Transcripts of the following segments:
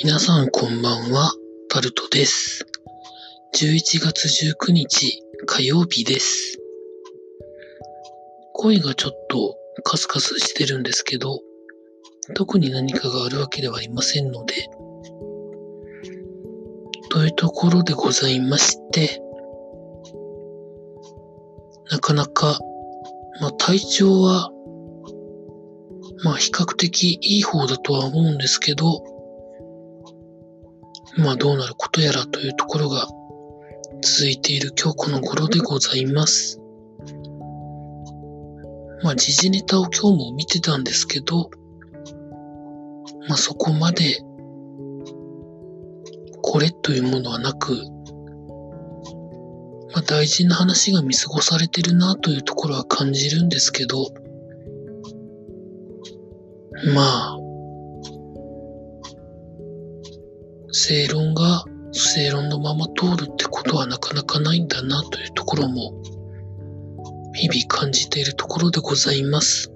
皆さんこんばんは、タルトです。11月19日火曜日です。声がちょっとカスカスしてるんですけど、特に何かがあるわけではありませんので、というところでございまして、なかなか、まあ体調は、まあ比較的いい方だとは思うんですけど、まあどうなることやらというところが続いている今日この頃でございます。まあ時事ネタを今日も見てたんですけど、まあそこまでこれというものはなく、まあ大事な話が見過ごされてるなというところは感じるんですけど、まあ、正論が正論のまま通るってことはなかなかないんだなというところも日々感じているところでございます。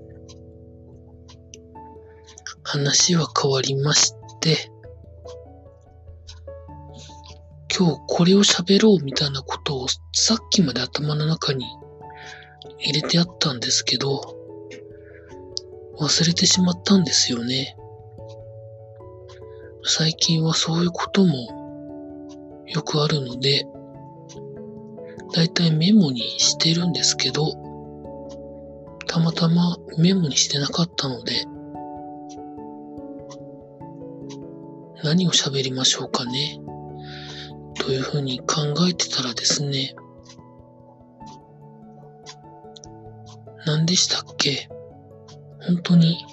話は変わりまして、今日これを喋ろうみたいなことをさっきまで頭の中に入れてあったんですけど、忘れてしまったんですよね。最近はそういうこともよくあるので、だいたいメモにしてるんですけど、たまたまメモにしてなかったので、何を喋りましょうかね。というふうに考えてたらですね、何でしたっけ？本当に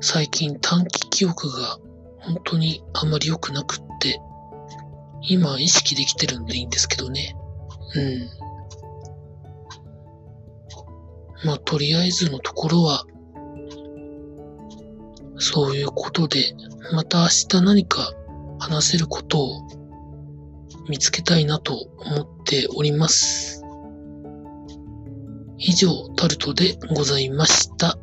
最近短期記憶が本当にあんまり良くなくって、今意識できてるんでいいんですけどね。うん。まあ、とりあえずのところは、そういうことで、また明日何か話せることを見つけたいなと思っております。以上、タルトでございました。